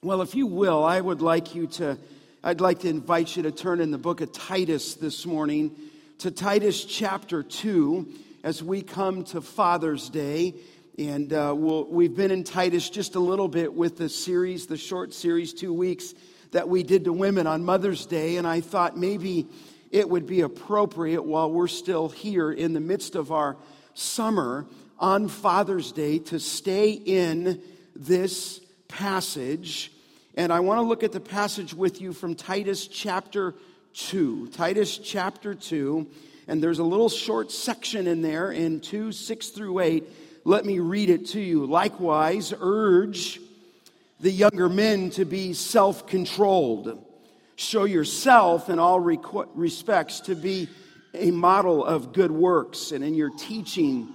Well, if you will, I would like you to, I'd like to invite you to turn in the book of Titus this morning to Titus chapter 2 as we come to Father's Day. And uh, we'll, we've been in Titus just a little bit with the series, the short series, two weeks that we did to women on Mother's Day. And I thought maybe it would be appropriate while we're still here in the midst of our summer on Father's Day to stay in this passage. And I want to look at the passage with you from Titus chapter 2. Titus chapter 2. And there's a little short section in there in 2, 6 through 8. Let me read it to you. Likewise, urge the younger men to be self controlled. Show yourself in all respects to be a model of good works, and in your teaching,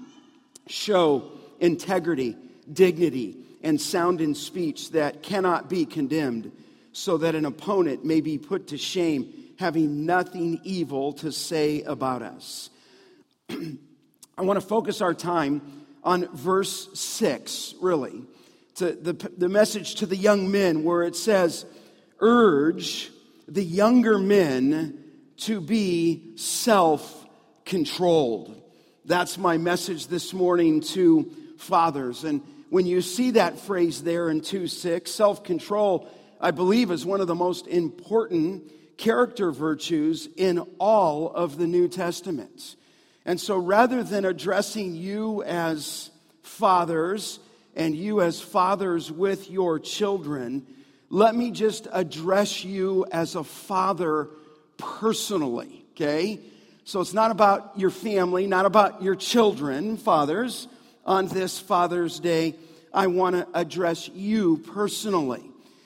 show integrity, dignity and sound in speech that cannot be condemned, so that an opponent may be put to shame, having nothing evil to say about us. I want to focus our time on verse 6, really. To the, the message to the young men, where it says, Urge the younger men to be self controlled. That's my message this morning to fathers. And when you see that phrase there in 2 6, self control, I believe, is one of the most important character virtues in all of the New Testament. And so rather than addressing you as fathers and you as fathers with your children, let me just address you as a father personally, okay? So it's not about your family, not about your children, fathers, on this Father's Day, I want to address you personally.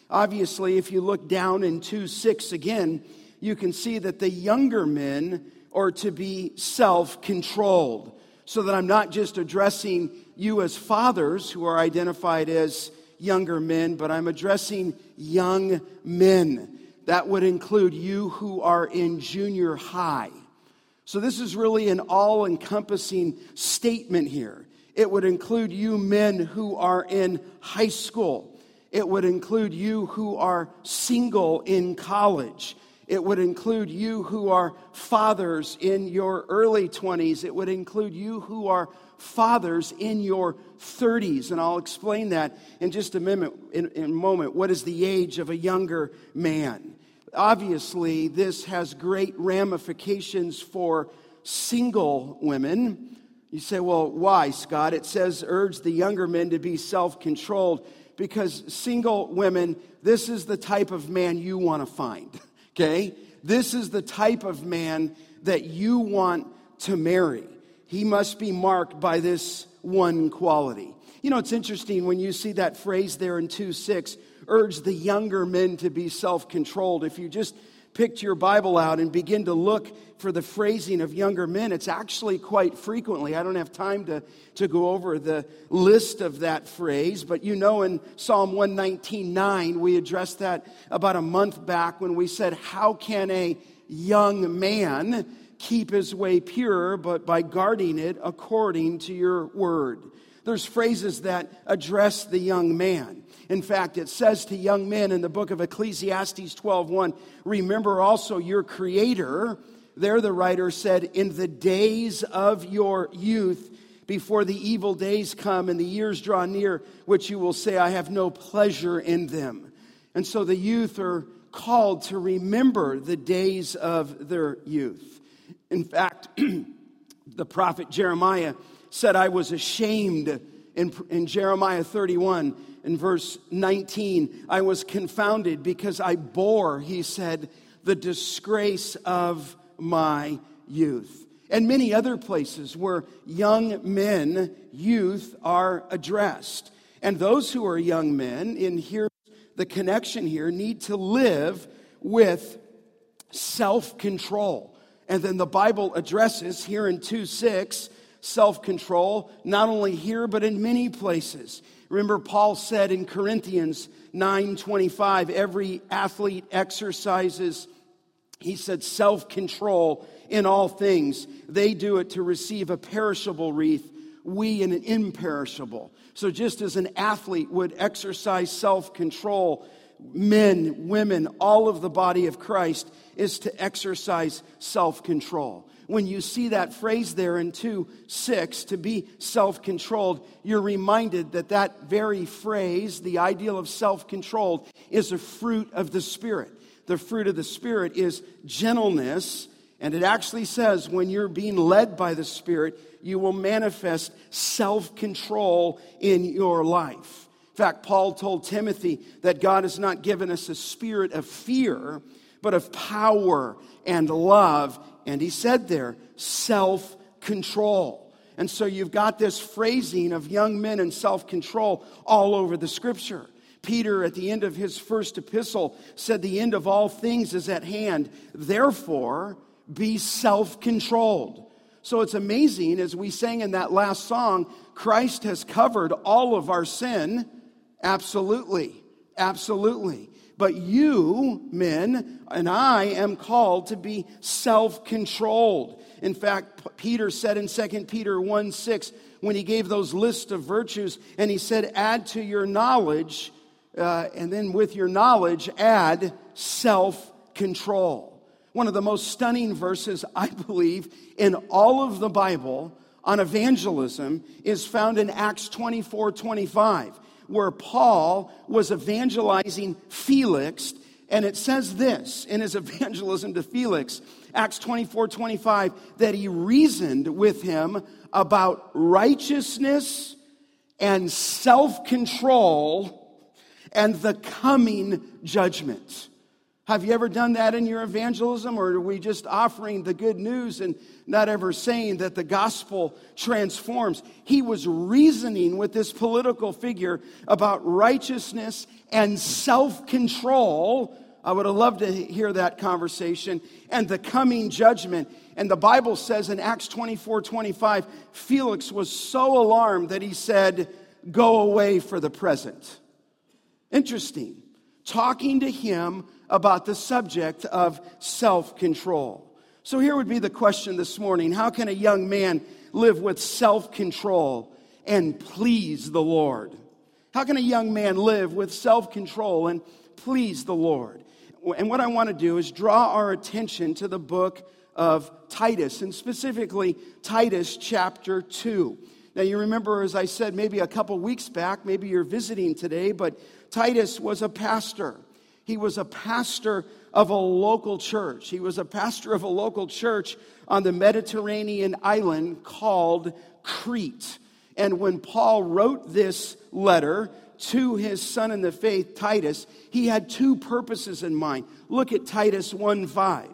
Obviously, if you look down in 2 6 again, you can see that the younger men are to be self controlled. So that I'm not just addressing you as fathers who are identified as younger men, but I'm addressing young men. That would include you who are in junior high. So, this is really an all encompassing statement here. It would include you men who are in high school. It would include you who are single in college. It would include you who are fathers in your early 20s. It would include you who are fathers in your 30s. And I'll explain that in just a minute. In, in a moment. What is the age of a younger man? Obviously, this has great ramifications for single women you say, well, why, Scott? It says, urge the younger men to be self controlled because single women, this is the type of man you want to find, okay? This is the type of man that you want to marry. He must be marked by this one quality. You know, it's interesting when you see that phrase there in 2 6, urge the younger men to be self controlled. If you just picked your Bible out and begin to look for the phrasing of younger men, it's actually quite frequently. I don't have time to, to go over the list of that phrase, but you know in Psalm 119.9, we addressed that about a month back when we said, How can a young man keep his way pure but by guarding it according to your word? There's phrases that address the young man. In fact, it says to young men in the book of Ecclesiastes 12:1, remember also your creator. There the writer said, in the days of your youth, before the evil days come and the years draw near, which you will say, I have no pleasure in them. And so the youth are called to remember the days of their youth. In fact, the prophet Jeremiah said, I was ashamed in, in Jeremiah 31 in verse 19, I was confounded because I bore, he said, the disgrace of my youth. And many other places where young men, youth, are addressed. And those who are young men, in here, the connection here, need to live with self control. And then the Bible addresses here in 2 6 self control, not only here, but in many places. Remember, Paul said in Corinthians 9:25, every athlete exercises, he said, self-control in all things. They do it to receive a perishable wreath, we an imperishable. So just as an athlete would exercise self-control, men, women, all of the body of Christ is to exercise self control. When you see that phrase there in 2 6, to be self controlled, you're reminded that that very phrase, the ideal of self controlled, is a fruit of the Spirit. The fruit of the Spirit is gentleness, and it actually says when you're being led by the Spirit, you will manifest self control in your life. In fact, Paul told Timothy that God has not given us a spirit of fear, but of power and love. And he said there, self control. And so you've got this phrasing of young men and self control all over the scripture. Peter, at the end of his first epistle, said, The end of all things is at hand. Therefore, be self controlled. So it's amazing, as we sang in that last song, Christ has covered all of our sin Absolutely. Absolutely. But you, men, and I am called to be self controlled. In fact, Peter said in 2 Peter 1 6, when he gave those lists of virtues, and he said, add to your knowledge, uh, and then with your knowledge, add self control. One of the most stunning verses, I believe, in all of the Bible on evangelism is found in Acts 24 25 where Paul was evangelizing Felix. And it says this in his evangelism to Felix, Acts 24 25, that he reasoned with him about righteousness and self control and the coming judgment. Have you ever done that in your evangelism, or are we just offering the good news and not ever saying that the gospel transforms? He was reasoning with this political figure about righteousness and self control. I would have loved to hear that conversation and the coming judgment. And the Bible says in Acts 24 25, Felix was so alarmed that he said, Go away for the present. Interesting. Talking to him about the subject of self control. So here would be the question this morning How can a young man live with self control and please the Lord? How can a young man live with self control and please the Lord? And what I want to do is draw our attention to the book of Titus, and specifically Titus chapter 2. Now, you remember, as I said, maybe a couple weeks back, maybe you're visiting today, but Titus was a pastor. He was a pastor of a local church. He was a pastor of a local church on the Mediterranean island called Crete. And when Paul wrote this letter to his son in the faith, Titus, he had two purposes in mind. Look at Titus 1 5.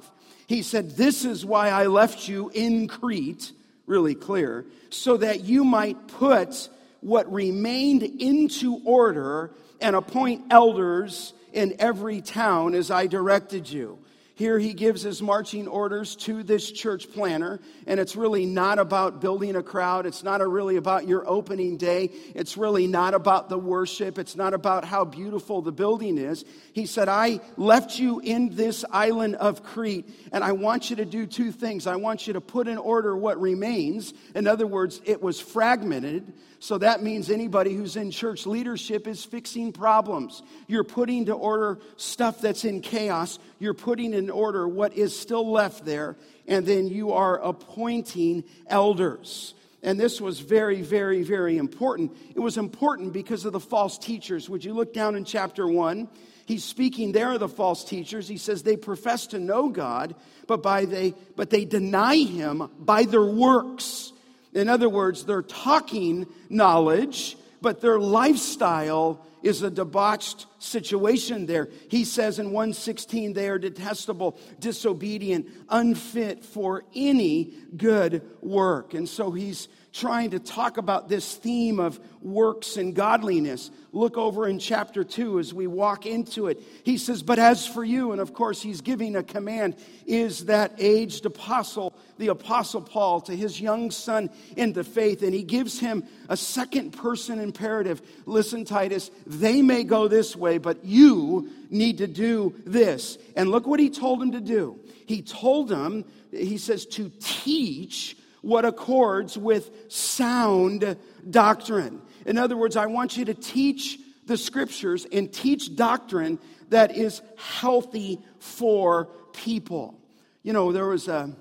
He said, This is why I left you in Crete, really clear, so that you might put what remained into order and appoint elders in every town as I directed you. Here he gives his marching orders to this church planner, and it's really not about building a crowd. It's not really about your opening day. It's really not about the worship. It's not about how beautiful the building is. He said, I left you in this island of Crete, and I want you to do two things. I want you to put in order what remains. In other words, it was fragmented. So that means anybody who's in church leadership is fixing problems. You're putting to order stuff that's in chaos. You're putting in order what is still left there. And then you are appointing elders. And this was very, very, very important. It was important because of the false teachers. Would you look down in chapter 1? He's speaking there of the false teachers. He says they profess to know God, but by they but they deny him by their works. In other words, they're talking knowledge, but their lifestyle is a debauched situation there. He says in 116, they are detestable, disobedient, unfit for any good work. And so he's trying to talk about this theme of works and godliness. Look over in chapter 2 as we walk into it. He says, But as for you, and of course, he's giving a command, is that aged apostle, the apostle Paul, to his young son in the faith. And he gives him a second person imperative. Listen, Titus, they may go this way, but you need to do this. And look what he told him to do. He told him, he says, to teach what accords with sound doctrine. In other words, I want you to teach the scriptures and teach doctrine that is healthy for people. You know, there was a,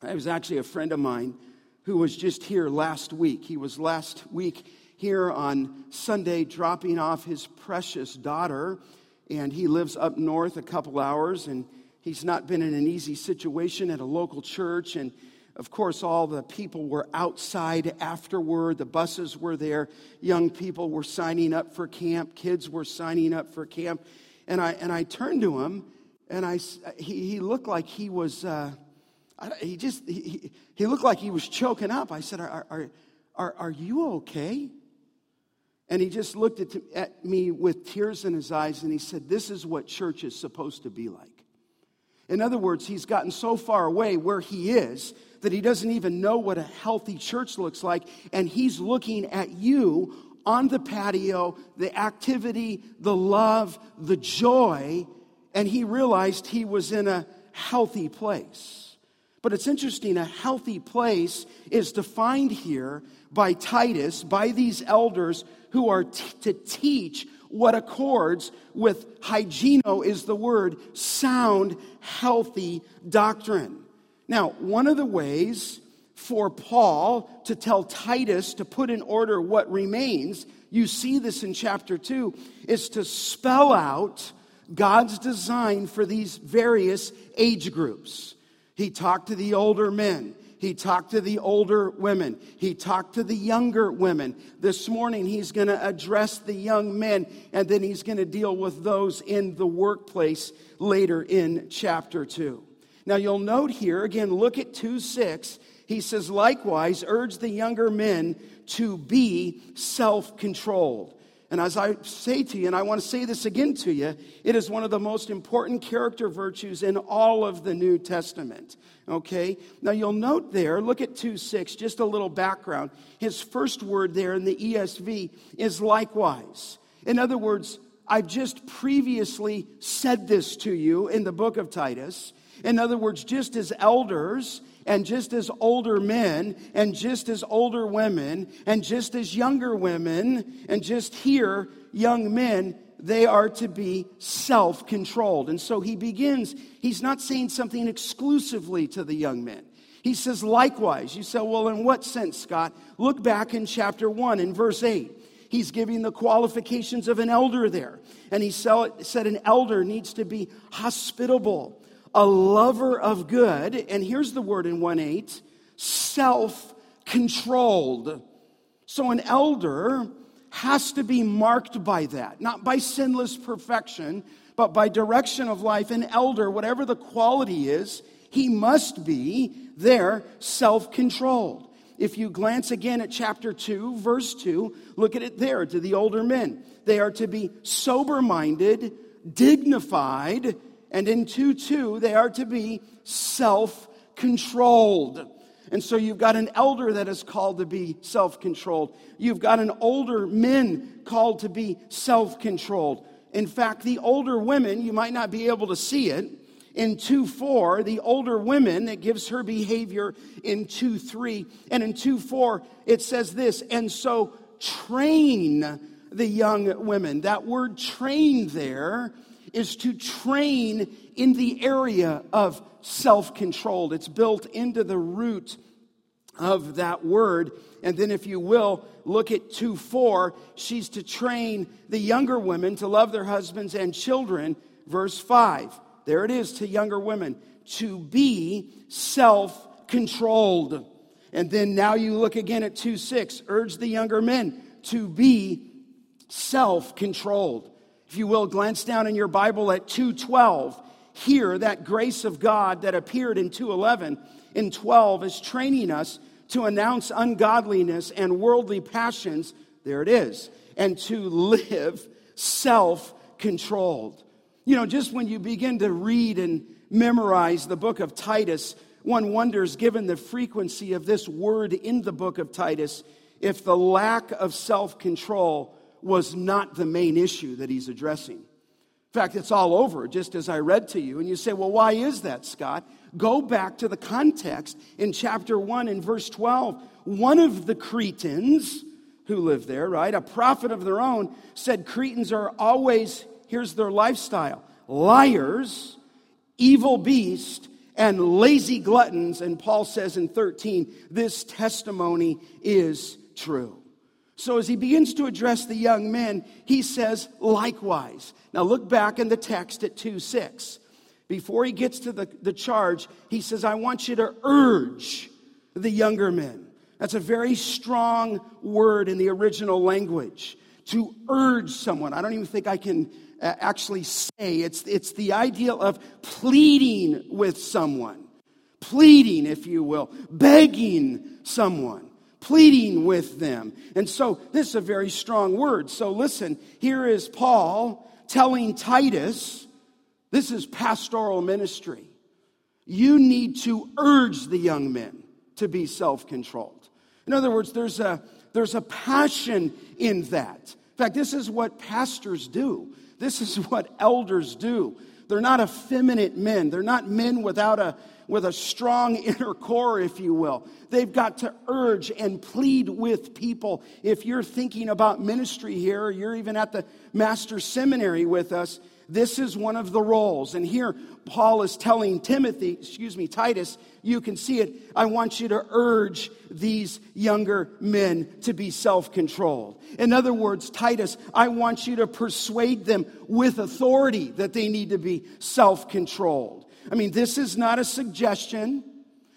there was actually a friend of mine who was just here last week. He was last week here on Sunday dropping off his precious daughter, and he lives up north a couple hours, and he's not been in an easy situation at a local church, and of course, all the people were outside afterward. The buses were there. Young people were signing up for camp. Kids were signing up for camp. And I, and I turned to him, and I, he, he looked like he was, uh, he just, he, he looked like he was choking up. I said, Are, are, are, are you okay? And he just looked at, at me with tears in his eyes and he said, This is what church is supposed to be like. In other words, he's gotten so far away where he is that he doesn't even know what a healthy church looks like. And he's looking at you on the patio, the activity, the love, the joy, and he realized he was in a healthy place. But it's interesting, a healthy place is defined here by Titus, by these elders who are t- to teach what accords with hygieno is the word sound, healthy doctrine. Now, one of the ways for Paul to tell Titus to put in order what remains, you see this in chapter 2, is to spell out God's design for these various age groups. He talked to the older men. He talked to the older women. He talked to the younger women. This morning, he's going to address the young men, and then he's going to deal with those in the workplace later in chapter 2. Now, you'll note here, again, look at 2 6. He says, likewise, urge the younger men to be self controlled. And as I say to you, and I want to say this again to you, it is one of the most important character virtues in all of the New Testament. Okay? Now you'll note there, look at 2 6, just a little background. His first word there in the ESV is likewise. In other words, I've just previously said this to you in the book of Titus. In other words, just as elders and just as older men, and just as older women, and just as younger women, and just here, young men, they are to be self controlled. And so he begins, he's not saying something exclusively to the young men. He says, likewise. You say, well, in what sense, Scott? Look back in chapter 1 in verse 8. He's giving the qualifications of an elder there. And he said an elder needs to be hospitable a lover of good, and here's the word in 1 8 self controlled. So an elder has to be marked by that, not by sinless perfection, but by direction of life. An elder, whatever the quality is, he must be there self controlled. If you glance again at chapter 2, verse 2, look at it there to the older men. They are to be sober minded, dignified, and in 2 2, they are to be self controlled. And so you've got an elder that is called to be self controlled. You've got an older men called to be self controlled. In fact, the older women, you might not be able to see it. In 2 4, the older women, it gives her behavior in 2 3. And in 2 4, it says this, and so train the young women. That word train there is to train in the area of self controlled. It's built into the root of that word. And then, if you will, look at 2 4. She's to train the younger women to love their husbands and children. Verse 5. There it is to younger women to be self controlled. And then now you look again at 2 6. Urge the younger men to be self controlled. If you will, glance down in your Bible at 212. Here, that grace of God that appeared in 211 in 12 is training us to announce ungodliness and worldly passions. There it is. And to live self controlled. You know, just when you begin to read and memorize the book of Titus, one wonders, given the frequency of this word in the book of Titus, if the lack of self control was not the main issue that he's addressing. In fact, it's all over, just as I read to you. And you say, well, why is that, Scott? Go back to the context in chapter 1 and verse 12. One of the Cretans, who lived there, right? A prophet of their own said Cretans are always, here's their lifestyle liars, evil beasts, and lazy gluttons. And Paul says in 13, this testimony is true. So as he begins to address the young men, he says, likewise. Now look back in the text at 2 6. Before he gets to the, the charge, he says, I want you to urge the younger men. That's a very strong word in the original language. To urge someone. I don't even think I can uh, actually say. It's, it's the idea of pleading with someone, pleading, if you will, begging someone, pleading with them. And so this is a very strong word. So listen, here is Paul telling Titus, this is pastoral ministry. You need to urge the young men to be self controlled. In other words, there's a, there's a passion in that. In fact, this is what pastors do. This is what elders do. They're not effeminate men. They're not men without a, with a strong inner core, if you will. They've got to urge and plead with people. If you're thinking about ministry here, or you're even at the master seminary with us, this is one of the roles. And here, Paul is telling Timothy, excuse me, Titus, you can see it. I want you to urge these younger men to be self controlled. In other words, Titus, I want you to persuade them with authority that they need to be self controlled. I mean, this is not a suggestion,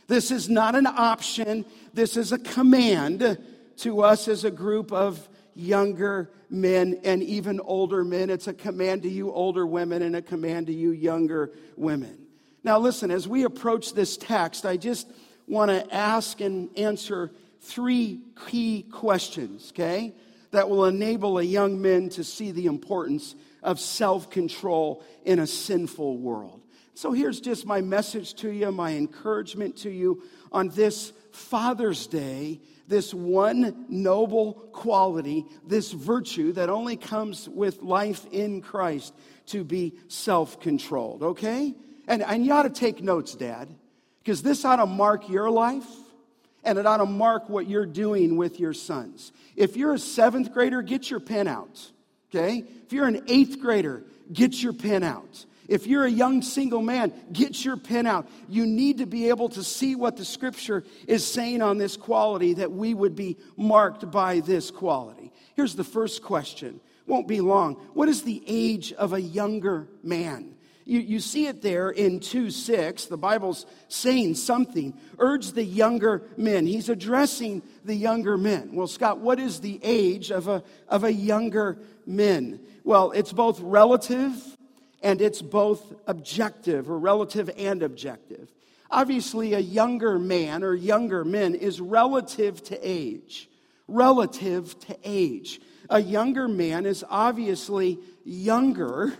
this is not an option, this is a command to us as a group of younger men and even older men. It's a command to you, older women, and a command to you, younger women. Now, listen, as we approach this text, I just want to ask and answer three key questions, okay, that will enable a young man to see the importance of self control in a sinful world. So, here's just my message to you, my encouragement to you on this Father's Day this one noble quality, this virtue that only comes with life in Christ to be self controlled, okay? And, and you ought to take notes, Dad, because this ought to mark your life and it ought to mark what you're doing with your sons. If you're a seventh grader, get your pen out, okay? If you're an eighth grader, get your pen out. If you're a young single man, get your pen out. You need to be able to see what the scripture is saying on this quality that we would be marked by this quality. Here's the first question. Won't be long. What is the age of a younger man? You, you see it there in 2 6. The Bible's saying something. Urge the younger men. He's addressing the younger men. Well, Scott, what is the age of a, of a younger man? Well, it's both relative and it's both objective or relative and objective. Obviously, a younger man or younger men is relative to age. Relative to age. A younger man is obviously younger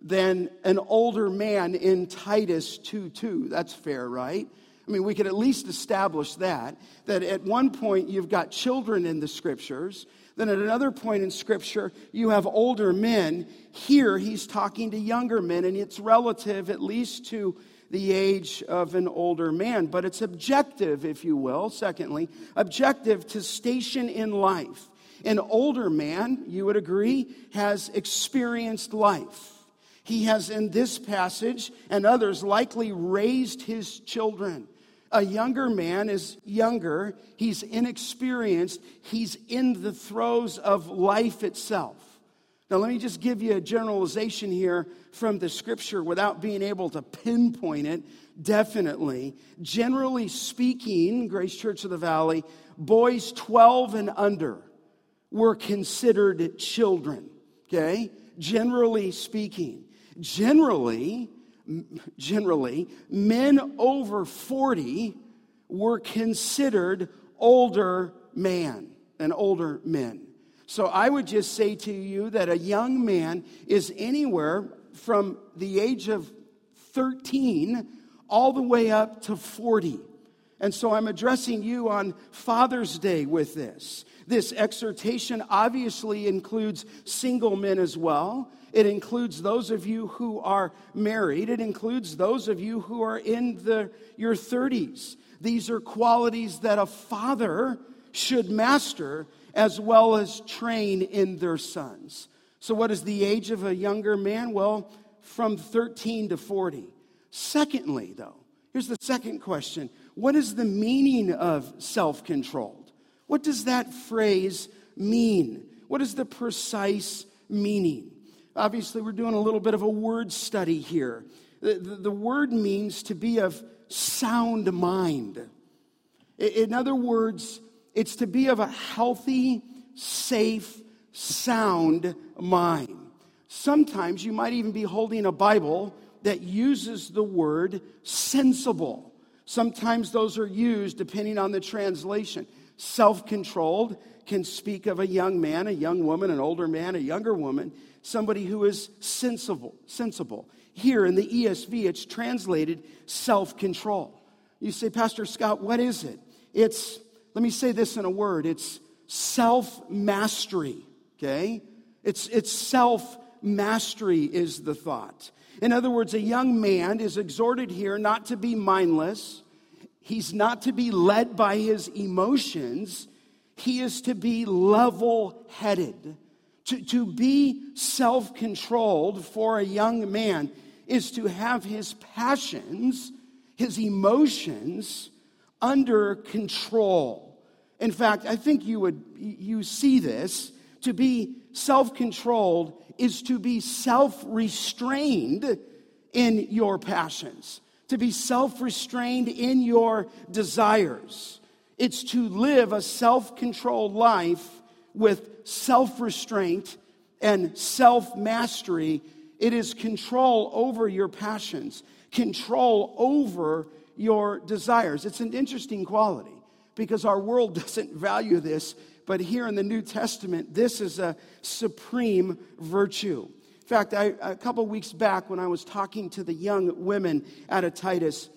than an older man in Titus 2 2. That's fair, right? I mean, we could at least establish that, that at one point you've got children in the scriptures, then at another point in Scripture, you have older men. Here, he's talking to younger men, and it's relative at least to the age of an older man, but it's objective, if you will. Secondly, objective to station in life. An older man, you would agree, has experienced life. He has, in this passage and others, likely raised his children. A younger man is younger, he's inexperienced, he's in the throes of life itself. Now, let me just give you a generalization here from the scripture without being able to pinpoint it definitely. Generally speaking, Grace Church of the Valley, boys 12 and under were considered children, okay? Generally speaking. Generally, generally, men over 40 were considered older man and older men. So I would just say to you that a young man is anywhere from the age of 13 all the way up to 40. And so I'm addressing you on Father's Day with this. This exhortation obviously includes single men as well. It includes those of you who are married. It includes those of you who are in the, your 30s. These are qualities that a father should master as well as train in their sons. So, what is the age of a younger man? Well, from 13 to 40. Secondly, though, here's the second question What is the meaning of self controlled? What does that phrase mean? What is the precise meaning? Obviously, we're doing a little bit of a word study here. The, the, the word means to be of sound mind. In other words, it's to be of a healthy, safe, sound mind. Sometimes you might even be holding a Bible that uses the word sensible. Sometimes those are used depending on the translation. Self controlled can speak of a young man, a young woman, an older man, a younger woman, somebody who is sensible. sensible. Here in the ESV, it's translated self control. You say, Pastor Scott, what is it? It's, let me say this in a word it's self mastery, okay? It's, it's self mastery, is the thought. In other words, a young man is exhorted here not to be mindless, he's not to be led by his emotions, he is to be level headed. To, to be self controlled for a young man is to have his passions, his emotions under control. In fact, I think you would you see this to be self-controlled is to be self-restrained in your passions, to be self-restrained in your desires. It's to live a self-controlled life with self-restraint and self-mastery it is control over your passions, control over your desires. It's an interesting quality because our world doesn't value this, but here in the New Testament, this is a supreme virtue. In fact, I, a couple weeks back when I was talking to the young women at a Titus,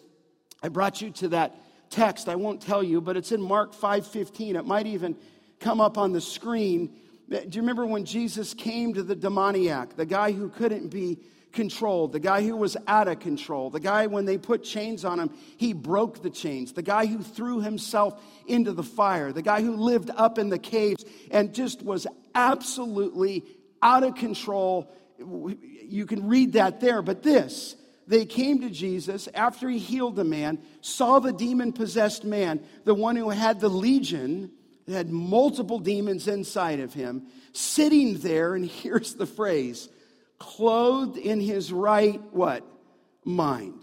I brought you to that text. I won't tell you, but it's in Mark 5:15. It might even come up on the screen do you remember when Jesus came to the demoniac, the guy who couldn't be controlled, the guy who was out of control, the guy when they put chains on him, he broke the chains, the guy who threw himself into the fire, the guy who lived up in the caves and just was absolutely out of control. You can read that there, but this, they came to Jesus after he healed the man, saw the demon possessed man, the one who had the legion had multiple demons inside of him, sitting there, and here's the phrase clothed in his right what? Mind.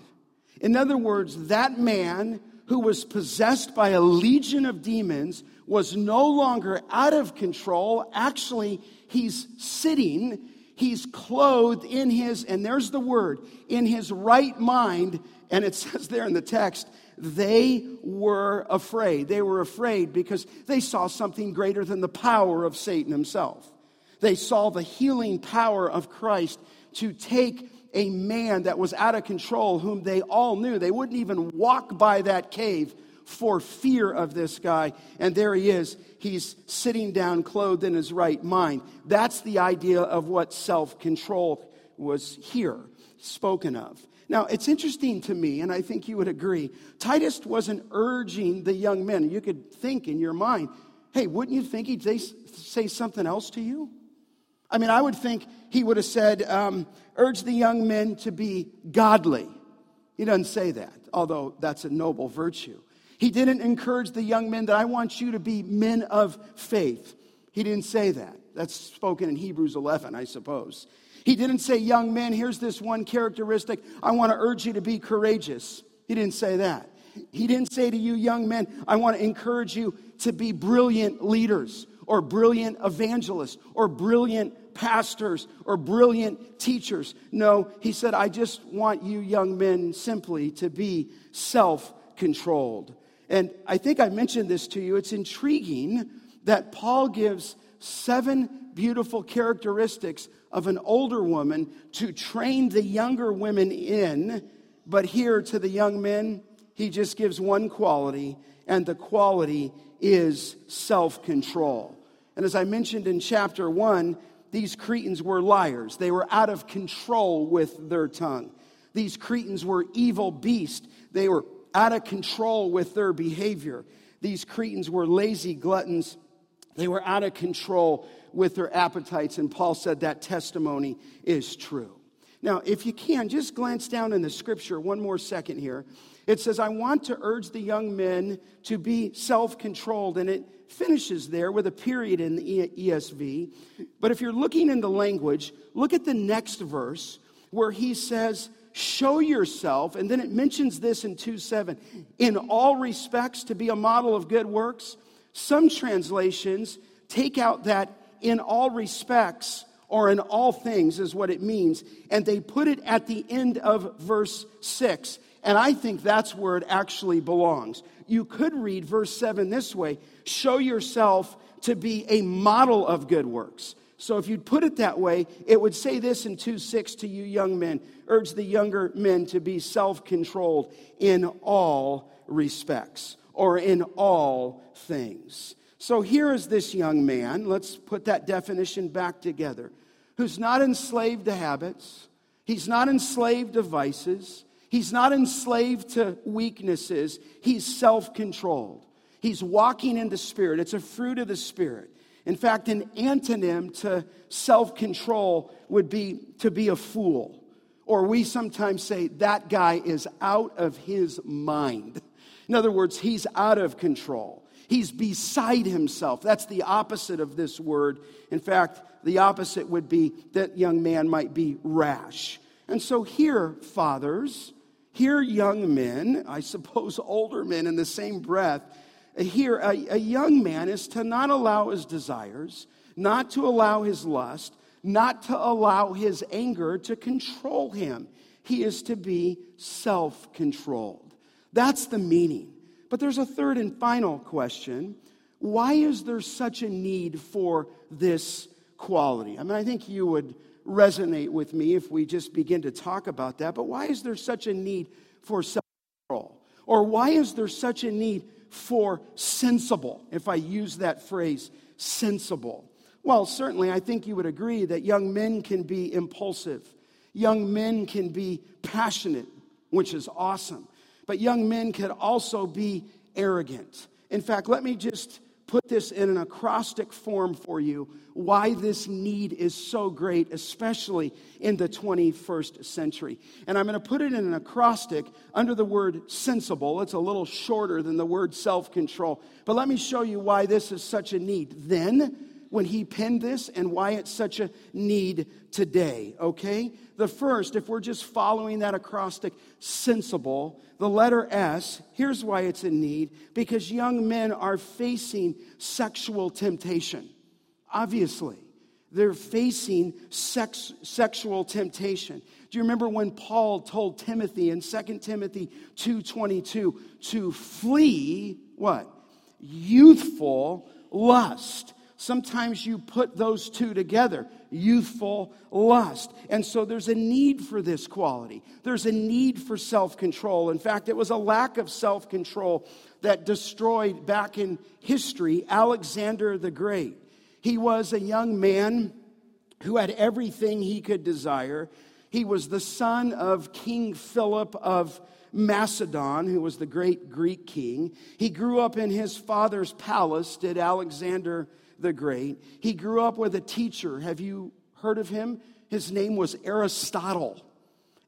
In other words, that man who was possessed by a legion of demons was no longer out of control. Actually, he's sitting, he's clothed in his, and there's the word, in his right mind. And it says there in the text, they were afraid. They were afraid because they saw something greater than the power of Satan himself. They saw the healing power of Christ to take a man that was out of control, whom they all knew. They wouldn't even walk by that cave for fear of this guy. And there he is. He's sitting down, clothed in his right mind. That's the idea of what self control was here spoken of. Now, it's interesting to me, and I think you would agree, Titus wasn't urging the young men. You could think in your mind, hey, wouldn't you think he'd say something else to you? I mean, I would think he would have said, um, urge the young men to be godly. He doesn't say that, although that's a noble virtue. He didn't encourage the young men that I want you to be men of faith. He didn't say that. That's spoken in Hebrews 11, I suppose. He didn't say, Young men, here's this one characteristic. I want to urge you to be courageous. He didn't say that. He didn't say to you, young men, I want to encourage you to be brilliant leaders or brilliant evangelists or brilliant pastors or brilliant teachers. No, he said, I just want you young men simply to be self controlled. And I think I mentioned this to you. It's intriguing that Paul gives seven beautiful characteristics of an older woman to train the younger women in. But here to the young men, he just gives one quality, and the quality is self control. And as I mentioned in chapter one, these Cretans were liars. They were out of control with their tongue. These Cretans were evil beasts. They were out of control with their behavior. These Cretans were lazy gluttons They were out of control with their appetites, and Paul said that testimony is true. Now, if you can, just glance down in the scripture one more second here. It says, I want to urge the young men to be self controlled, and it finishes there with a period in the ESV. But if you're looking in the language, look at the next verse where he says, Show yourself, and then it mentions this in 2 7, in all respects to be a model of good works. Some translations take out that in all respects or in all things is what it means, and they put it at the end of verse 6. And I think that's where it actually belongs. You could read verse 7 this way show yourself to be a model of good works. So if you'd put it that way, it would say this in 2 6 to you young men urge the younger men to be self controlled in all respects or in all things. So here is this young man, let's put that definition back together, who's not enslaved to habits, he's not enslaved to vices, he's not enslaved to weaknesses, he's self controlled. He's walking in the Spirit. It's a fruit of the Spirit. In fact, an antonym to self control would be to be a fool. Or we sometimes say that guy is out of his mind. In other words, he's out of control. He's beside himself. That's the opposite of this word. In fact, the opposite would be that young man might be rash. And so here, fathers, here, young men, I suppose older men in the same breath, here, a, a young man is to not allow his desires, not to allow his lust, not to allow his anger to control him. He is to be self controlled. That's the meaning. But there's a third and final question. Why is there such a need for this quality? I mean, I think you would resonate with me if we just begin to talk about that. But why is there such a need for self control? Or why is there such a need for sensible, if I use that phrase, sensible? Well, certainly, I think you would agree that young men can be impulsive, young men can be passionate, which is awesome but young men could also be arrogant. In fact, let me just put this in an acrostic form for you why this need is so great, especially in the 21st century. And I'm going to put it in an acrostic under the word sensible. It's a little shorter than the word self control. But let me show you why this is such a need. Then, when he penned this and why it's such a need today, okay? The first, if we're just following that acrostic, sensible, the letter S, here's why it's a need because young men are facing sexual temptation. Obviously, they're facing sex, sexual temptation. Do you remember when Paul told Timothy in 2 Timothy 2:22 to flee what? Youthful lust. Sometimes you put those two together youthful lust. And so there's a need for this quality. There's a need for self control. In fact, it was a lack of self control that destroyed back in history Alexander the Great. He was a young man who had everything he could desire. He was the son of King Philip of Macedon, who was the great Greek king. He grew up in his father's palace, did Alexander the Great. He grew up with a teacher. Have you heard of him? His name was Aristotle.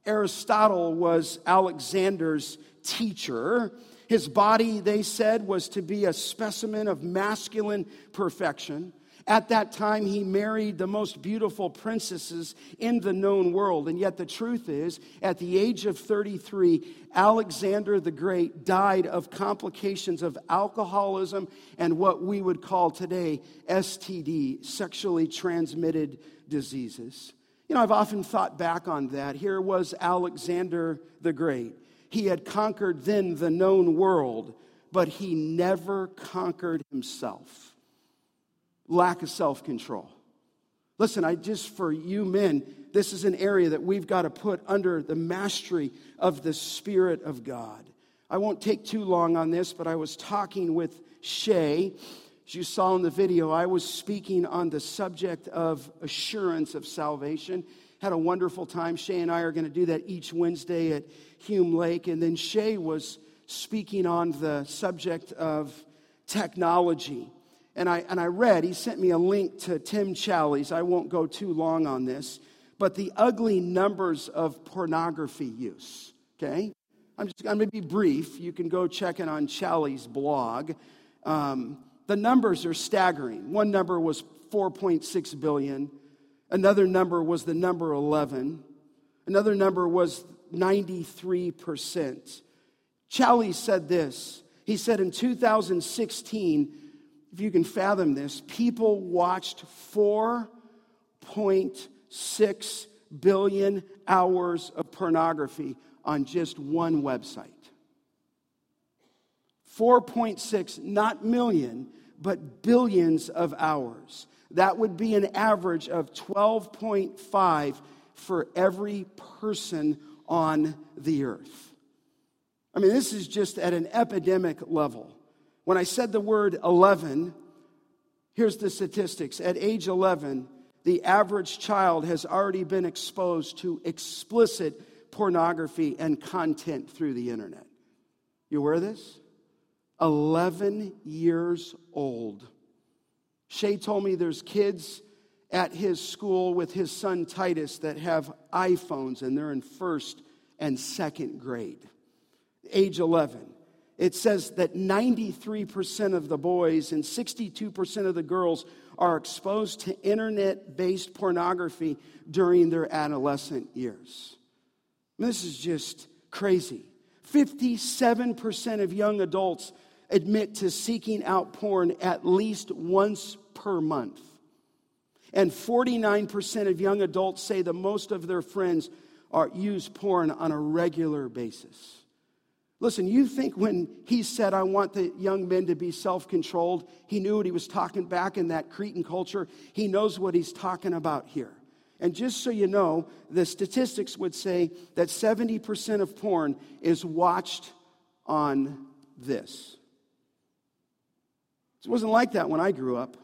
Aristotle was Alexander's teacher. His body, they said, was to be a specimen of masculine perfection. At that time, he married the most beautiful princesses in the known world. And yet, the truth is, at the age of 33, Alexander the Great died of complications of alcoholism and what we would call today STD, sexually transmitted diseases. You know, I've often thought back on that. Here was Alexander the Great. He had conquered then the known world, but he never conquered himself lack of self control. Listen, I just, for you men, this is an area that we've got to put under the mastery of the Spirit of God. I won't take too long on this, but I was talking with Shay. As you saw in the video, I was speaking on the subject of assurance of salvation. Had a wonderful time. Shay and I are going to do that each Wednesday at Hume Lake. And then Shay was speaking on the subject of technology and I, and I read, he sent me a link to Tim Challies. I won't go too long on this, but the ugly numbers of pornography use, okay? I'm just going to be brief. You can go check it on Challies' blog. Um, the numbers are staggering. One number was 4.6 billion. Another number was the number 11. Another number was 93%. Challies said this. He said in 2016, if you can fathom this, people watched 4.6 billion hours of pornography on just one website. 4.6, not million, but billions of hours. That would be an average of 12.5 for every person on the earth. I mean, this is just at an epidemic level. When I said the word 11, here's the statistics. At age 11, the average child has already been exposed to explicit pornography and content through the internet. You aware of this? 11 years old. Shay told me there's kids at his school with his son Titus that have iPhones and they're in first and second grade, age 11. It says that 93% of the boys and 62% of the girls are exposed to internet based pornography during their adolescent years. This is just crazy. 57% of young adults admit to seeking out porn at least once per month. And 49% of young adults say that most of their friends are, use porn on a regular basis. Listen, you think when he said, I want the young men to be self controlled, he knew what he was talking back in that Cretan culture. He knows what he's talking about here. And just so you know, the statistics would say that 70% of porn is watched on this. It wasn't like that when I grew up.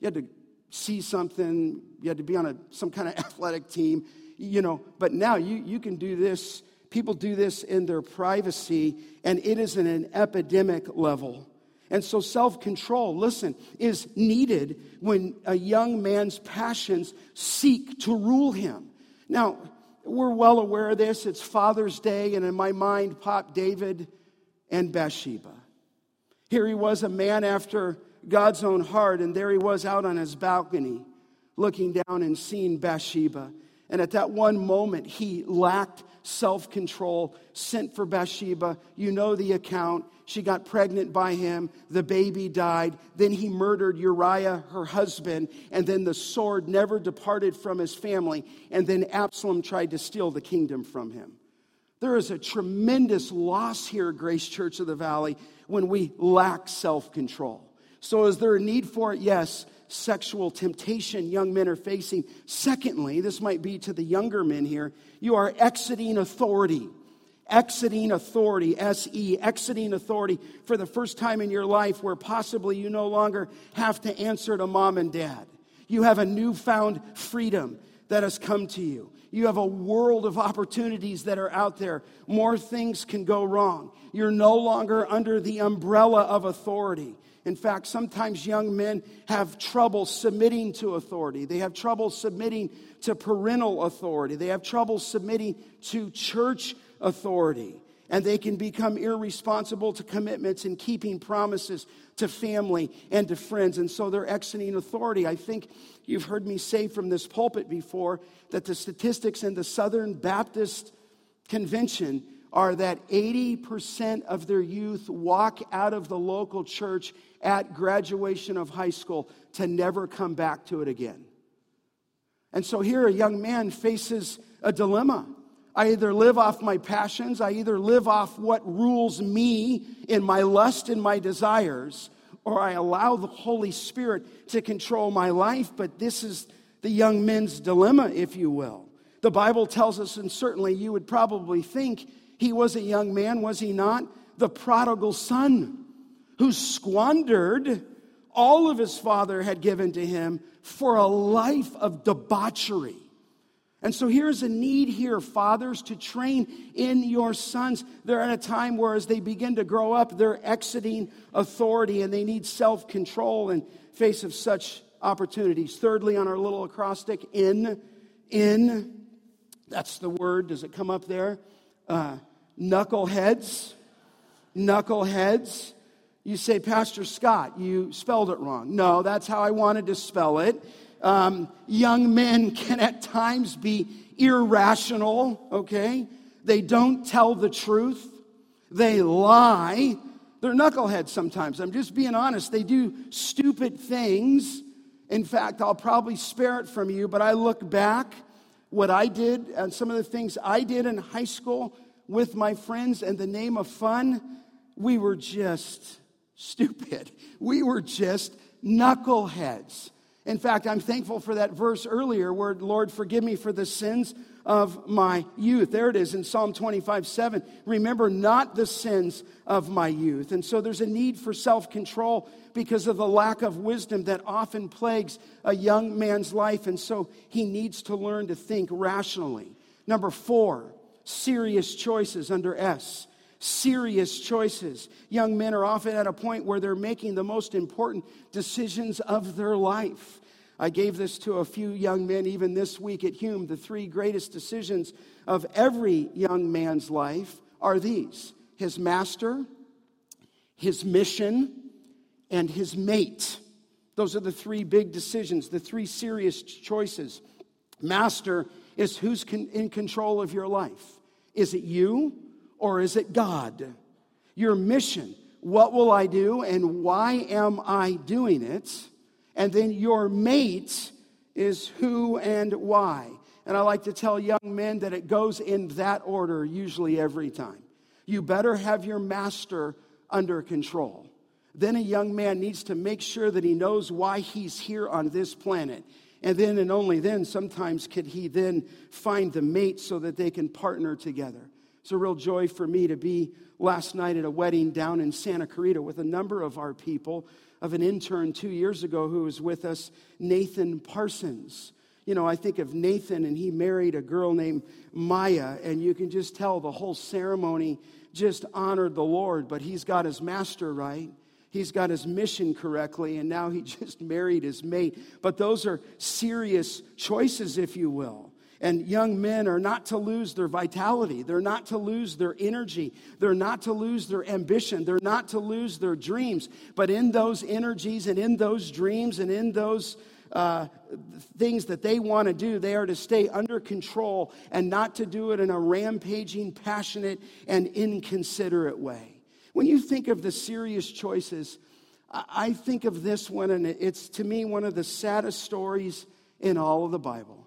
You had to see something, you had to be on a, some kind of athletic team, you know. But now you, you can do this. People do this in their privacy, and it is at an epidemic level. And so, self control, listen, is needed when a young man's passions seek to rule him. Now, we're well aware of this. It's Father's Day, and in my mind Pop David and Bathsheba. Here he was, a man after God's own heart, and there he was out on his balcony looking down and seeing Bathsheba. And at that one moment, he lacked self control, sent for Bathsheba. You know the account. She got pregnant by him. The baby died. Then he murdered Uriah, her husband. And then the sword never departed from his family. And then Absalom tried to steal the kingdom from him. There is a tremendous loss here, Grace Church of the Valley, when we lack self control. So, is there a need for it? Yes. Sexual temptation young men are facing. Secondly, this might be to the younger men here, you are exiting authority. Exiting authority, S E, exiting authority for the first time in your life where possibly you no longer have to answer to mom and dad. You have a newfound freedom that has come to you. You have a world of opportunities that are out there. More things can go wrong. You're no longer under the umbrella of authority. In fact, sometimes young men have trouble submitting to authority. They have trouble submitting to parental authority. They have trouble submitting to church authority. And they can become irresponsible to commitments and keeping promises to family and to friends. And so they're exiting authority. I think you've heard me say from this pulpit before that the statistics in the Southern Baptist Convention are that 80% of their youth walk out of the local church at graduation of high school to never come back to it again. And so here a young man faces a dilemma. I either live off my passions, I either live off what rules me in my lust and my desires, or I allow the Holy Spirit to control my life. But this is the young men's dilemma, if you will. The Bible tells us, and certainly you would probably think he was a young man, was he not? The prodigal son who squandered all of his father had given to him for a life of debauchery. And so here's a need here, fathers, to train in your sons. They're at a time where, as they begin to grow up, they're exiting authority and they need self control in face of such opportunities. Thirdly, on our little acrostic, in, in, that's the word. Does it come up there? Uh, knuckleheads. Knuckleheads. You say, Pastor Scott, you spelled it wrong. No, that's how I wanted to spell it. Um, young men can at times be irrational, okay? They don't tell the truth, they lie. They're knuckleheads sometimes. I'm just being honest. They do stupid things. In fact, I'll probably spare it from you, but I look back what I did and some of the things I did in high school with my friends in the name of fun. We were just stupid. We were just knuckleheads. In fact, I'm thankful for that verse earlier where, Lord, forgive me for the sins of my youth. There it is in Psalm 25 7. Remember not the sins of my youth. And so there's a need for self control because of the lack of wisdom that often plagues a young man's life. And so he needs to learn to think rationally. Number four, serious choices under S serious choices. Young men are often at a point where they're making the most important decisions of their life. I gave this to a few young men even this week at Hume. The three greatest decisions of every young man's life are these his master, his mission, and his mate. Those are the three big decisions, the three serious choices. Master is who's in control of your life. Is it you? or is it God? Your mission. What will I do and why am I doing it? And then your mate is who and why. And I like to tell young men that it goes in that order usually every time. You better have your master under control. Then a young man needs to make sure that he knows why he's here on this planet. And then and only then, sometimes, could he then find the mate so that they can partner together. It's a real joy for me to be last night at a wedding down in Santa Clarita with a number of our people, of an intern two years ago who was with us, Nathan Parsons. You know, I think of Nathan, and he married a girl named Maya, and you can just tell the whole ceremony just honored the Lord, but he's got his master right. He's got his mission correctly, and now he just married his mate. But those are serious choices, if you will. And young men are not to lose their vitality. They're not to lose their energy. They're not to lose their ambition. They're not to lose their dreams. But in those energies and in those dreams and in those uh, things that they want to do, they are to stay under control and not to do it in a rampaging, passionate, and inconsiderate way. When you think of the serious choices, I think of this one, and it's to me one of the saddest stories in all of the Bible.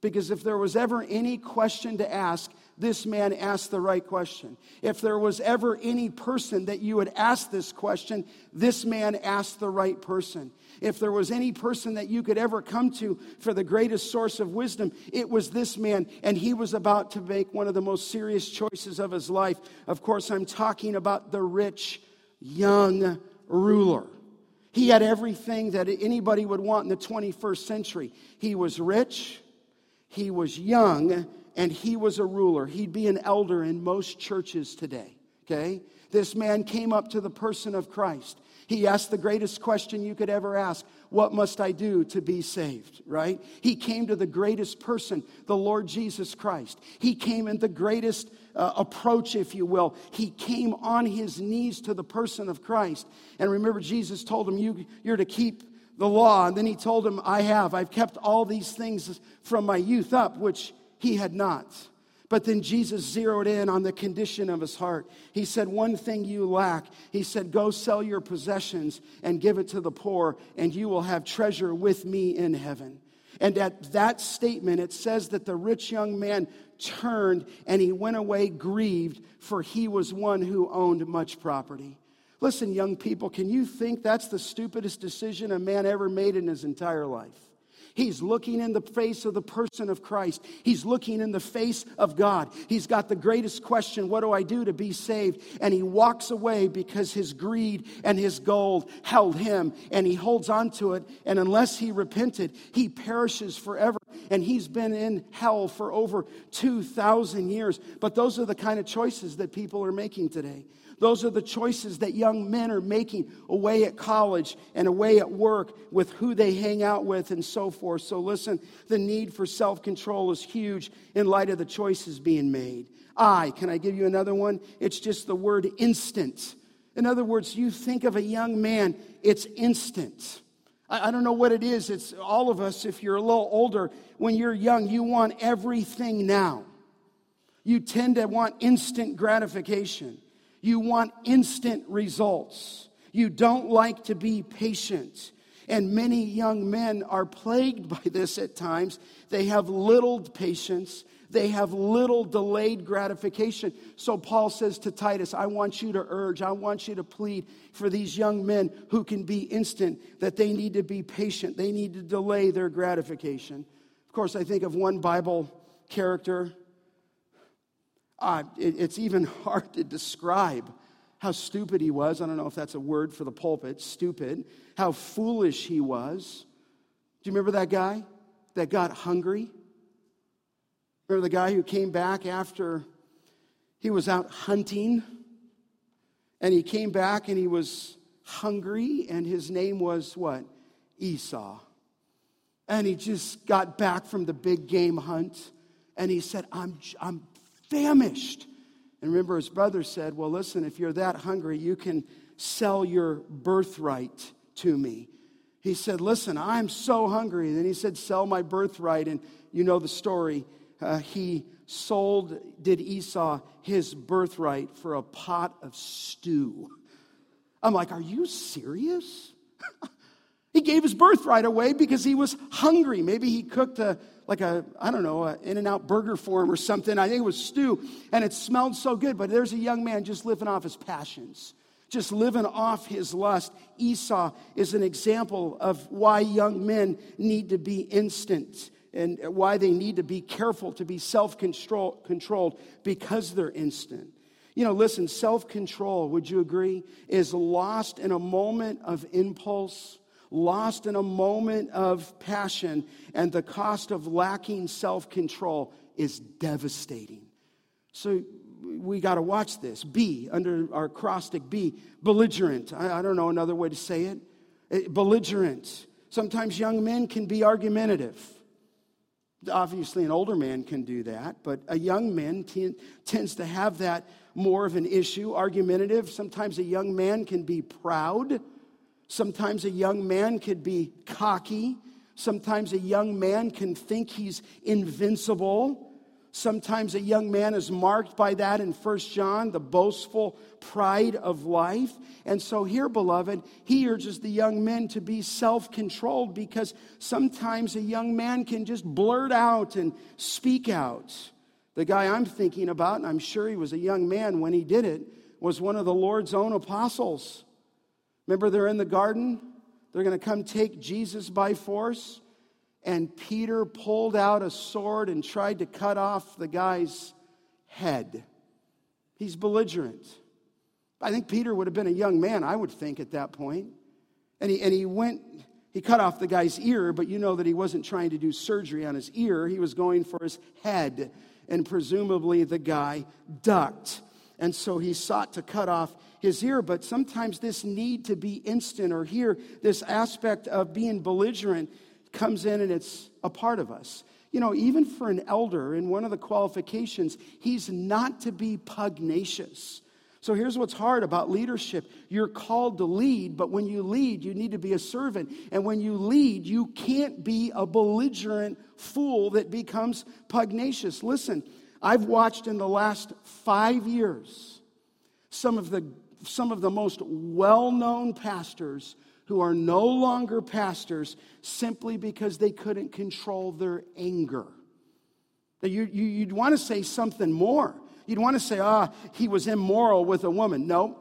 Because if there was ever any question to ask, this man asked the right question. If there was ever any person that you would ask this question, this man asked the right person. If there was any person that you could ever come to for the greatest source of wisdom, it was this man, and he was about to make one of the most serious choices of his life. Of course, I'm talking about the rich young ruler. He had everything that anybody would want in the 21st century. He was rich, he was young and he was a ruler. He'd be an elder in most churches today, okay? This man came up to the person of Christ. He asked the greatest question you could ever ask What must I do to be saved? Right? He came to the greatest person, the Lord Jesus Christ. He came in the greatest uh, approach, if you will. He came on his knees to the person of Christ. And remember, Jesus told him, you, You're to keep the law. And then he told him, I have. I've kept all these things from my youth up, which he had not. But then Jesus zeroed in on the condition of his heart. He said, One thing you lack. He said, Go sell your possessions and give it to the poor, and you will have treasure with me in heaven. And at that statement, it says that the rich young man turned and he went away grieved, for he was one who owned much property. Listen, young people, can you think that's the stupidest decision a man ever made in his entire life? He's looking in the face of the person of Christ. He's looking in the face of God. He's got the greatest question What do I do to be saved? And he walks away because his greed and his gold held him, and he holds on to it. And unless he repented, he perishes forever. And he's been in hell for over 2,000 years. But those are the kind of choices that people are making today. Those are the choices that young men are making away at college and away at work with who they hang out with and so forth. So, listen, the need for self control is huge in light of the choices being made. I, can I give you another one? It's just the word instant. In other words, you think of a young man, it's instant. I, I don't know what it is. It's all of us, if you're a little older, when you're young, you want everything now. You tend to want instant gratification. You want instant results. You don't like to be patient. And many young men are plagued by this at times. They have little patience. They have little delayed gratification. So Paul says to Titus, I want you to urge, I want you to plead for these young men who can be instant, that they need to be patient. They need to delay their gratification. Of course, I think of one Bible character uh, it, it's even hard to describe how stupid he was. I don't know if that's a word for the pulpit, stupid. How foolish he was. Do you remember that guy that got hungry? Remember the guy who came back after he was out hunting? And he came back and he was hungry, and his name was what? Esau. And he just got back from the big game hunt, and he said, I'm, I'm famished. And remember, his brother said, Well, listen, if you're that hungry, you can sell your birthright to me. He said, Listen, I'm so hungry. And then he said, Sell my birthright. And you know the story. Uh, he sold, did Esau, his birthright for a pot of stew. I'm like, Are you serious? he gave his birthright away because he was hungry. Maybe he cooked a like a, I don't know, an In N Out burger for him or something. I think it was stew. And it smelled so good. But there's a young man just living off his passions, just living off his lust. Esau is an example of why young men need to be instant and why they need to be careful to be self controlled because they're instant. You know, listen, self control, would you agree, is lost in a moment of impulse lost in a moment of passion, and the cost of lacking self control is devastating. So we got to watch this. B, under our acrostic B, belligerent. I, I don't know another way to say it. it. Eh, belligerent. Sometimes young men can be argumentative. Obviously, an older man can do that, but a young man t- tends to have that more of an issue, argumentative. Sometimes a young man can be proud. Sometimes a young man could be cocky. Sometimes a young man can think he's invincible. Sometimes a young man is marked by that in First John, the boastful pride of life. And so, here, beloved, he urges the young men to be self controlled because sometimes a young man can just blurt out and speak out. The guy I'm thinking about, and I'm sure he was a young man when he did it, was one of the Lord's own apostles. Remember, they're in the garden. They're going to come take Jesus by force. And Peter pulled out a sword and tried to cut off the guy's head. He's belligerent. I think Peter would have been a young man, I would think, at that point. And he, and he went, he cut off the guy's ear, but you know that he wasn't trying to do surgery on his ear. He was going for his head. And presumably the guy ducked. And so he sought to cut off his ear, but sometimes this need to be instant or here, this aspect of being belligerent comes in and it's a part of us. You know, even for an elder, in one of the qualifications, he's not to be pugnacious. So here's what's hard about leadership. You're called to lead, but when you lead, you need to be a servant. And when you lead, you can't be a belligerent fool that becomes pugnacious. Listen, I've watched in the last five years some of the some of the most well known pastors who are no longer pastors simply because they couldn't control their anger. You, you'd want to say something more. You'd want to say, ah, he was immoral with a woman. No.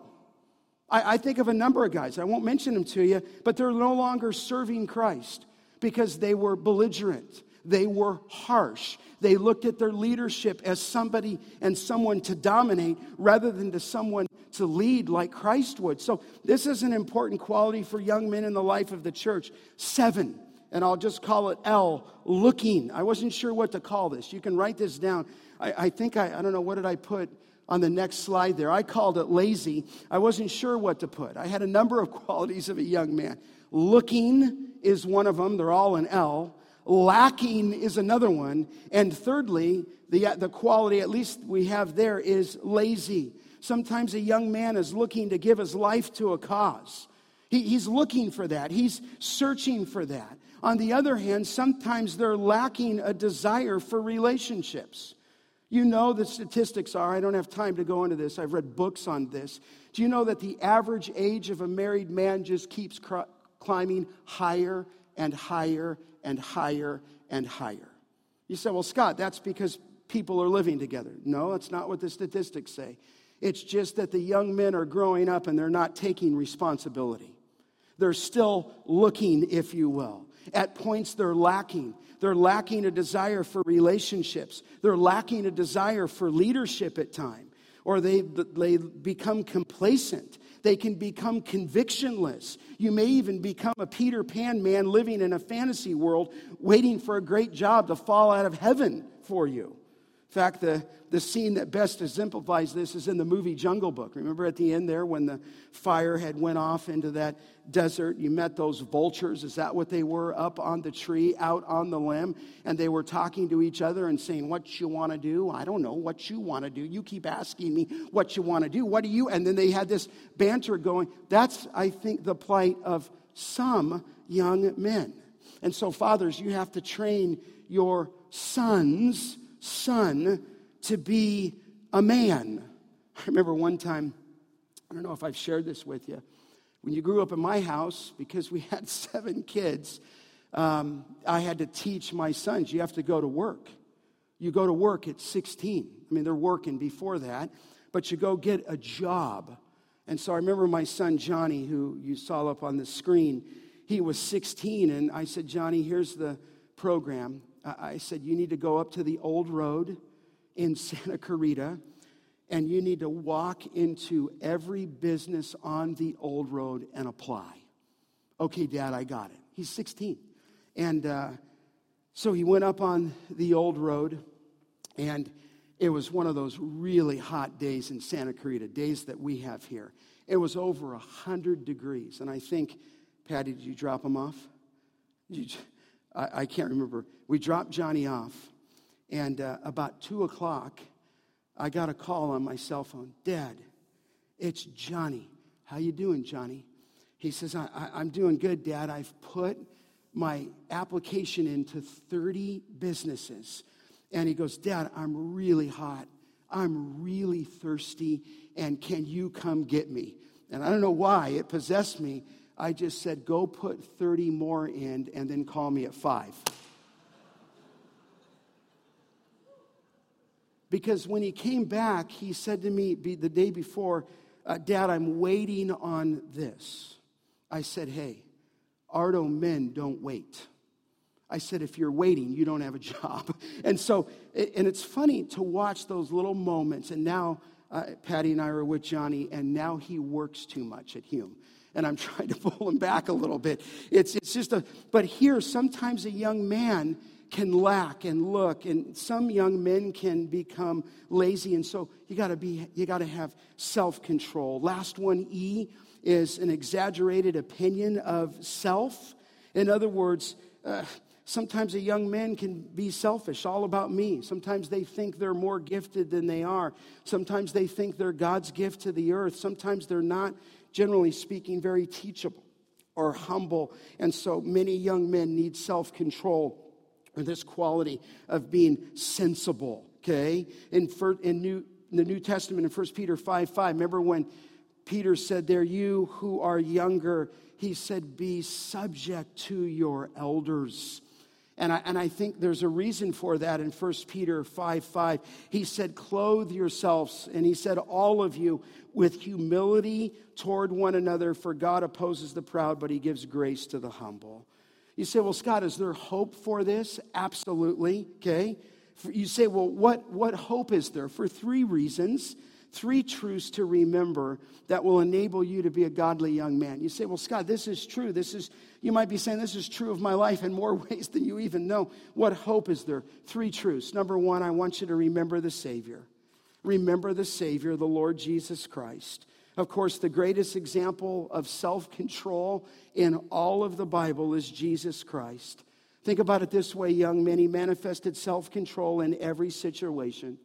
I, I think of a number of guys. I won't mention them to you, but they're no longer serving Christ Because they were belligerent, they were harsh. They looked at their leadership as somebody and someone to dominate rather than to someone to lead like Christ would. So, this is an important quality for young men in the life of the church. Seven, and I'll just call it L, looking. I wasn't sure what to call this. You can write this down. I, I think I, I don't know, what did I put? on the next slide there. I called it lazy. I wasn't sure what to put. I had a number of qualities of a young man. Looking is one of them, they're all in L. Lacking is another one. And thirdly, the, uh, the quality, at least we have there, is lazy. Sometimes a young man is looking to give his life to a cause. He, he's looking for that, he's searching for that. On the other hand, sometimes they're lacking a desire for relationships. You know the statistics are, I don't have time to go into this, I've read books on this. Do you know that the average age of a married man just keeps cr- climbing higher and higher and higher and higher? You say, well, Scott, that's because people are living together. No, that's not what the statistics say. It's just that the young men are growing up and they're not taking responsibility. They're still looking, if you will. At points, they're lacking. They're lacking a desire for relationships. They're lacking a desire for leadership at time. Or they, they become complacent. They can become convictionless. You may even become a Peter Pan man living in a fantasy world, waiting for a great job to fall out of heaven for you. In fact, the, the scene that best exemplifies this is in the movie Jungle Book. Remember at the end there when the fire had went off into that desert, you met those vultures. Is that what they were up on the tree, out on the limb? And they were talking to each other and saying, What you want to do? I don't know what you want to do. You keep asking me what you want to do. What do you? And then they had this banter going. That's, I think, the plight of some young men. And so, fathers, you have to train your sons son to be a man. I remember one time, I don't know if I've shared this with you. When you grew up in my house, because we had seven kids, um, I had to teach my sons you have to go to work. You go to work at 16. I mean, they're working before that, but you go get a job. And so I remember my son Johnny, who you saw up on the screen, he was 16, and I said, Johnny, here's the program. I said, You need to go up to the old road in Santa Clarita and you need to walk into every business on the old road and apply. Okay, Dad, I got it. He's 16. And uh, so he went up on the old road, and it was one of those really hot days in Santa Clarita, days that we have here. It was over 100 degrees. And I think, Patty, did you drop him off? You, I, I can't remember. We dropped Johnny off, and uh, about two o'clock, I got a call on my cell phone. Dad, it's Johnny. How you doing, Johnny? He says, I, I, am doing good, Dad. I've put my application into 30 businesses. And he goes, Dad, I'm really hot. I'm really thirsty. And can you come get me? And I don't know why it possessed me. I just said, go put 30 more in and then call me at five. Because when he came back, he said to me the day before, uh, Dad, I'm waiting on this. I said, Hey, Ardo men don't wait. I said, if you're waiting, you don't have a job. And so, and it's funny to watch those little moments. And now, uh, Patty and I are with Johnny, and now he works too much at Hume and I'm trying to pull him back a little bit. It's, it's just a, but here, sometimes a young man can lack and look, and some young men can become lazy, and so you gotta be, you gotta have self control. Last one, E, is an exaggerated opinion of self. In other words, uh, Sometimes a young man can be selfish, all about me. Sometimes they think they're more gifted than they are. Sometimes they think they're God's gift to the earth. Sometimes they're not generally speaking, very teachable or humble. And so many young men need self control or this quality of being sensible, okay? In, in, New, in the New Testament, in 1 Peter 5 5, remember when Peter said there, You who are younger, he said, Be subject to your elders. And I, and I think there's a reason for that in 1 Peter 5 5. He said, Clothe yourselves, and he said, All of you, with humility toward one another, for God opposes the proud, but he gives grace to the humble. You say, well, Scott, is there hope for this? Absolutely, okay? You say, well, what, what hope is there? For three reasons, three truths to remember that will enable you to be a godly young man. You say, well, Scott, this is true. This is, you might be saying, this is true of my life in more ways than you even know. What hope is there? Three truths. Number one, I want you to remember the Savior. Remember the Savior, the Lord Jesus Christ. Of course, the greatest example of self control in all of the Bible is Jesus Christ. Think about it this way, young men. He manifested self control in every situation.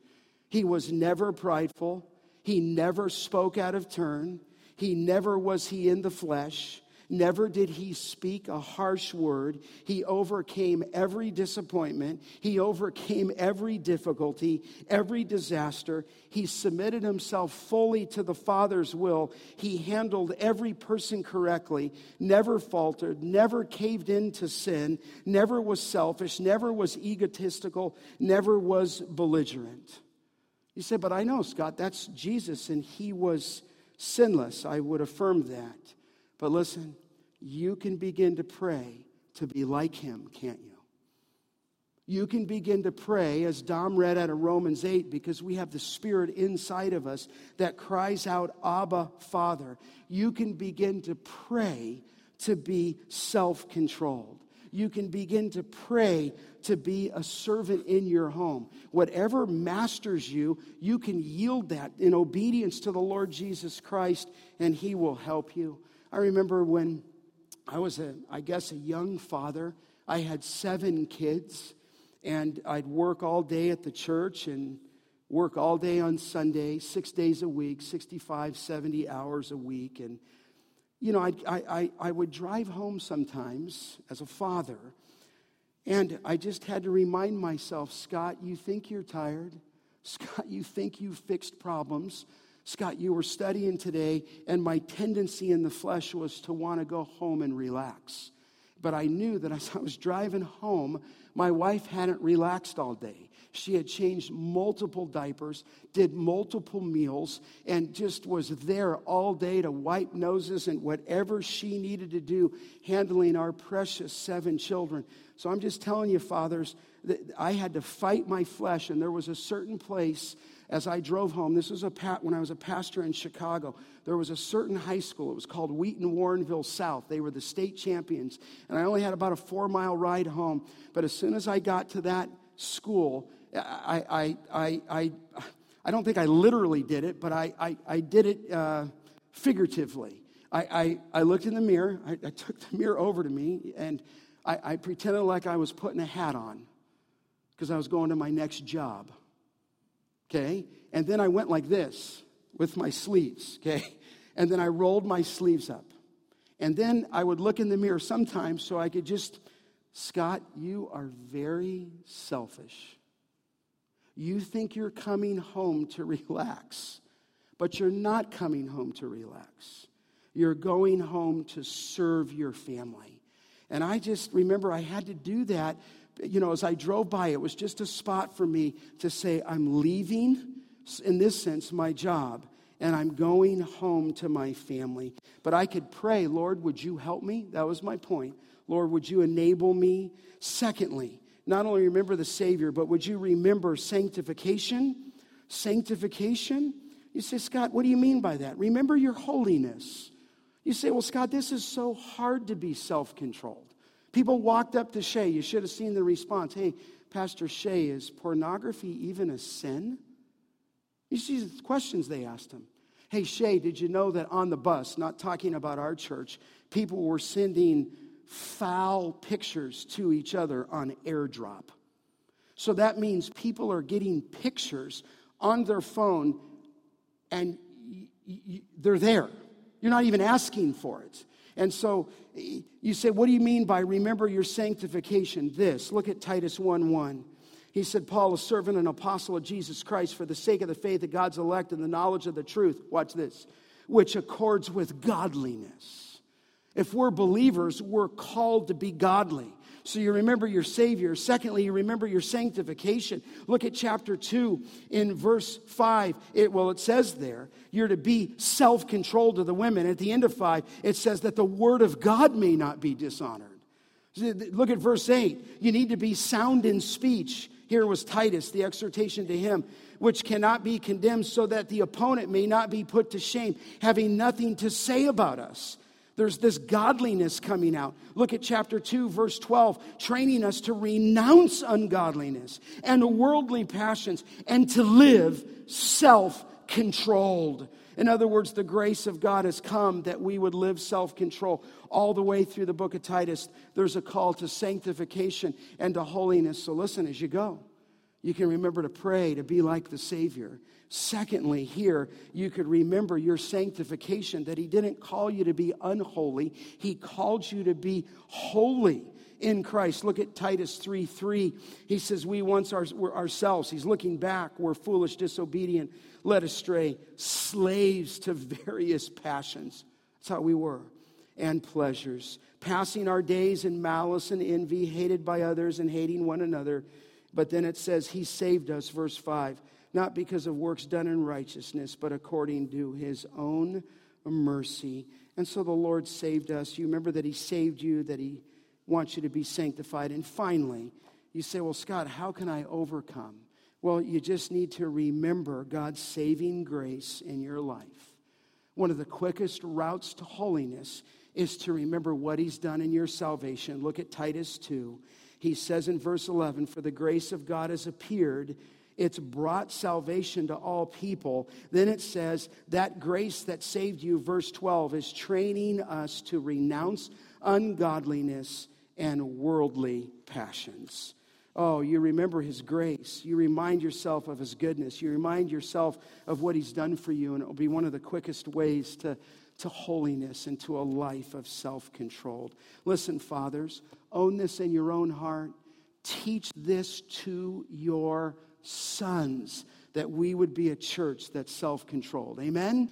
He was never prideful, he never spoke out of turn, he never was he in the flesh. Never did he speak a harsh word. He overcame every disappointment. He overcame every difficulty, every disaster. He submitted himself fully to the Father's will. He handled every person correctly, never faltered, never caved into sin, never was selfish, never was egotistical, never was belligerent. You say, but I know, Scott, that's Jesus, and he was sinless. I would affirm that. But listen, you can begin to pray to be like him, can't you? You can begin to pray, as Dom read out of Romans 8, because we have the Spirit inside of us that cries out, Abba, Father. You can begin to pray to be self controlled. You can begin to pray to be a servant in your home. Whatever masters you, you can yield that in obedience to the Lord Jesus Christ, and He will help you. I remember when I was, a, I guess, a young father. I had seven kids, and I'd work all day at the church and work all day on Sunday, six days a week, 65, 70 hours a week. And, you know, I, I, I would drive home sometimes as a father, and I just had to remind myself Scott, you think you're tired. Scott, you think you've fixed problems. Scott, you were studying today, and my tendency in the flesh was to want to go home and relax. But I knew that as I was driving home, my wife hadn't relaxed all day. She had changed multiple diapers, did multiple meals, and just was there all day to wipe noses and whatever she needed to do, handling our precious seven children. So I'm just telling you, fathers, that I had to fight my flesh, and there was a certain place as I drove home, this was a pat, when I was a pastor in Chicago. There was a certain high school. It was called Wheaton Warrenville South. They were the state champions. And I only had about a four mile ride home. But as soon as I got to that school, I, I, I, I, I don't think I literally did it, but I, I, I did it uh, figuratively. I, I, I, looked in the mirror. I, I, took the mirror over to me, and I, I pretended like I was putting a hat on because I was going to my next job okay? And then I went like this with my sleeves, okay? And then I rolled my sleeves up. And then I would look in the mirror sometimes so I could just, Scott, you are very selfish. You think you're coming home to relax, but you're not coming home to relax. You're going home to serve your family. And I just remember I had to do that you know, as I drove by, it was just a spot for me to say, I'm leaving, in this sense, my job, and I'm going home to my family. But I could pray, Lord, would you help me? That was my point. Lord, would you enable me? Secondly, not only remember the Savior, but would you remember sanctification? Sanctification? You say, Scott, what do you mean by that? Remember your holiness. You say, well, Scott, this is so hard to be self controlled. People walked up to Shay. You should have seen the response. Hey, Pastor Shay, is pornography even a sin? You see the questions they asked him. Hey, Shay, did you know that on the bus, not talking about our church, people were sending foul pictures to each other on airdrop? So that means people are getting pictures on their phone and y- y- they're there. You're not even asking for it. And so you say, What do you mean by remember your sanctification? This. Look at Titus 1 1. He said, Paul, a servant and apostle of Jesus Christ, for the sake of the faith of God's elect and the knowledge of the truth. Watch this, which accords with godliness. If we're believers, we're called to be godly. So you remember your Savior. Secondly, you remember your sanctification. Look at chapter 2 in verse 5. It, well, it says there, you're to be self controlled to the women. At the end of 5, it says that the word of God may not be dishonored. Look at verse 8. You need to be sound in speech. Here was Titus, the exhortation to him, which cannot be condemned, so that the opponent may not be put to shame, having nothing to say about us. There's this godliness coming out. Look at chapter 2, verse 12, training us to renounce ungodliness and worldly passions and to live self controlled. In other words, the grace of God has come that we would live self control. All the way through the book of Titus, there's a call to sanctification and to holiness. So listen as you go. You can remember to pray, to be like the Savior. Secondly, here, you could remember your sanctification, that He didn't call you to be unholy, He called you to be holy in Christ. Look at Titus 3 3. He says, We once our, ourselves, he's looking back, were foolish, disobedient, led astray, slaves to various passions. That's how we were, and pleasures, passing our days in malice and envy, hated by others and hating one another. But then it says, He saved us, verse 5, not because of works done in righteousness, but according to His own mercy. And so the Lord saved us. You remember that He saved you, that He wants you to be sanctified. And finally, you say, Well, Scott, how can I overcome? Well, you just need to remember God's saving grace in your life. One of the quickest routes to holiness is to remember what He's done in your salvation. Look at Titus 2. He says in verse 11, For the grace of God has appeared. It's brought salvation to all people. Then it says, That grace that saved you, verse 12, is training us to renounce ungodliness and worldly passions. Oh, you remember his grace. You remind yourself of his goodness. You remind yourself of what he's done for you, and it will be one of the quickest ways to, to holiness and to a life of self controlled. Listen, fathers, own this in your own heart. Teach this to your sons that we would be a church that's self controlled. Amen?